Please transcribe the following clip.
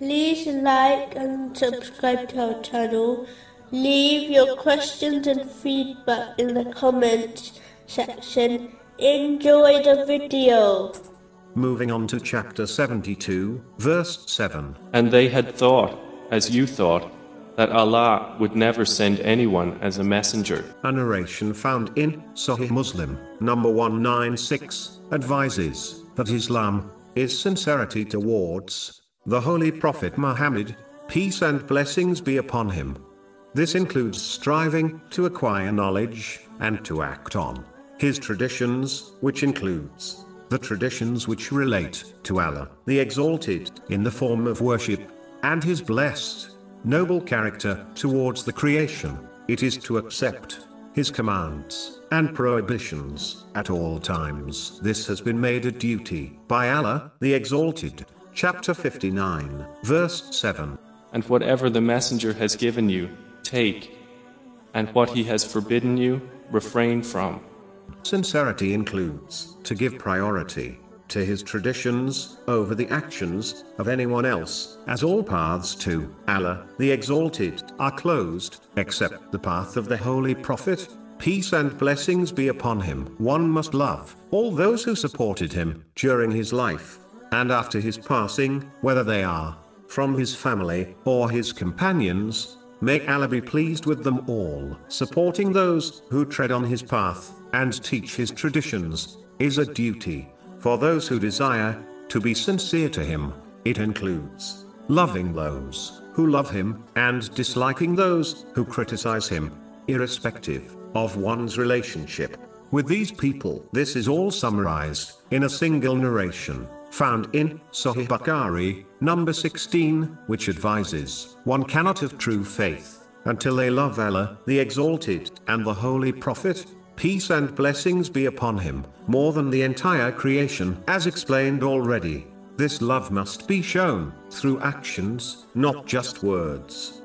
like and subscribe to our channel. Leave your questions and feedback in the comments section. Enjoy the video. Moving on to chapter 72, verse 7. And they had thought, as you thought, that Allah would never send anyone as a messenger. A narration found in Sahih Muslim, number 196, advises that Islam is sincerity towards the Holy Prophet Muhammad, peace and blessings be upon him. This includes striving to acquire knowledge and to act on his traditions, which includes the traditions which relate to Allah, the Exalted, in the form of worship, and his blessed, noble character towards the creation. It is to accept his commands and prohibitions at all times. This has been made a duty by Allah, the Exalted. Chapter 59, verse 7. And whatever the messenger has given you, take, and what he has forbidden you, refrain from. Sincerity includes to give priority to his traditions over the actions of anyone else, as all paths to Allah, the Exalted, are closed, except the path of the Holy Prophet. Peace and blessings be upon him. One must love all those who supported him during his life and after his passing, whether they are from his family or his companions. May Allah be pleased with them all. Supporting those who tread on his path and teach his traditions is a duty for those who desire to be sincere to him. It includes loving those who love him and disliking those who criticize him, irrespective of one's relationship with these people. This is all summarized in a single narration found in Sahih Bukhari, number 16, which advises one cannot have true faith until they love Allah, the Exalted, and the Holy Prophet, peace and blessings be upon him, more than the entire creation. As explained already, this love must be shown through actions, not just words.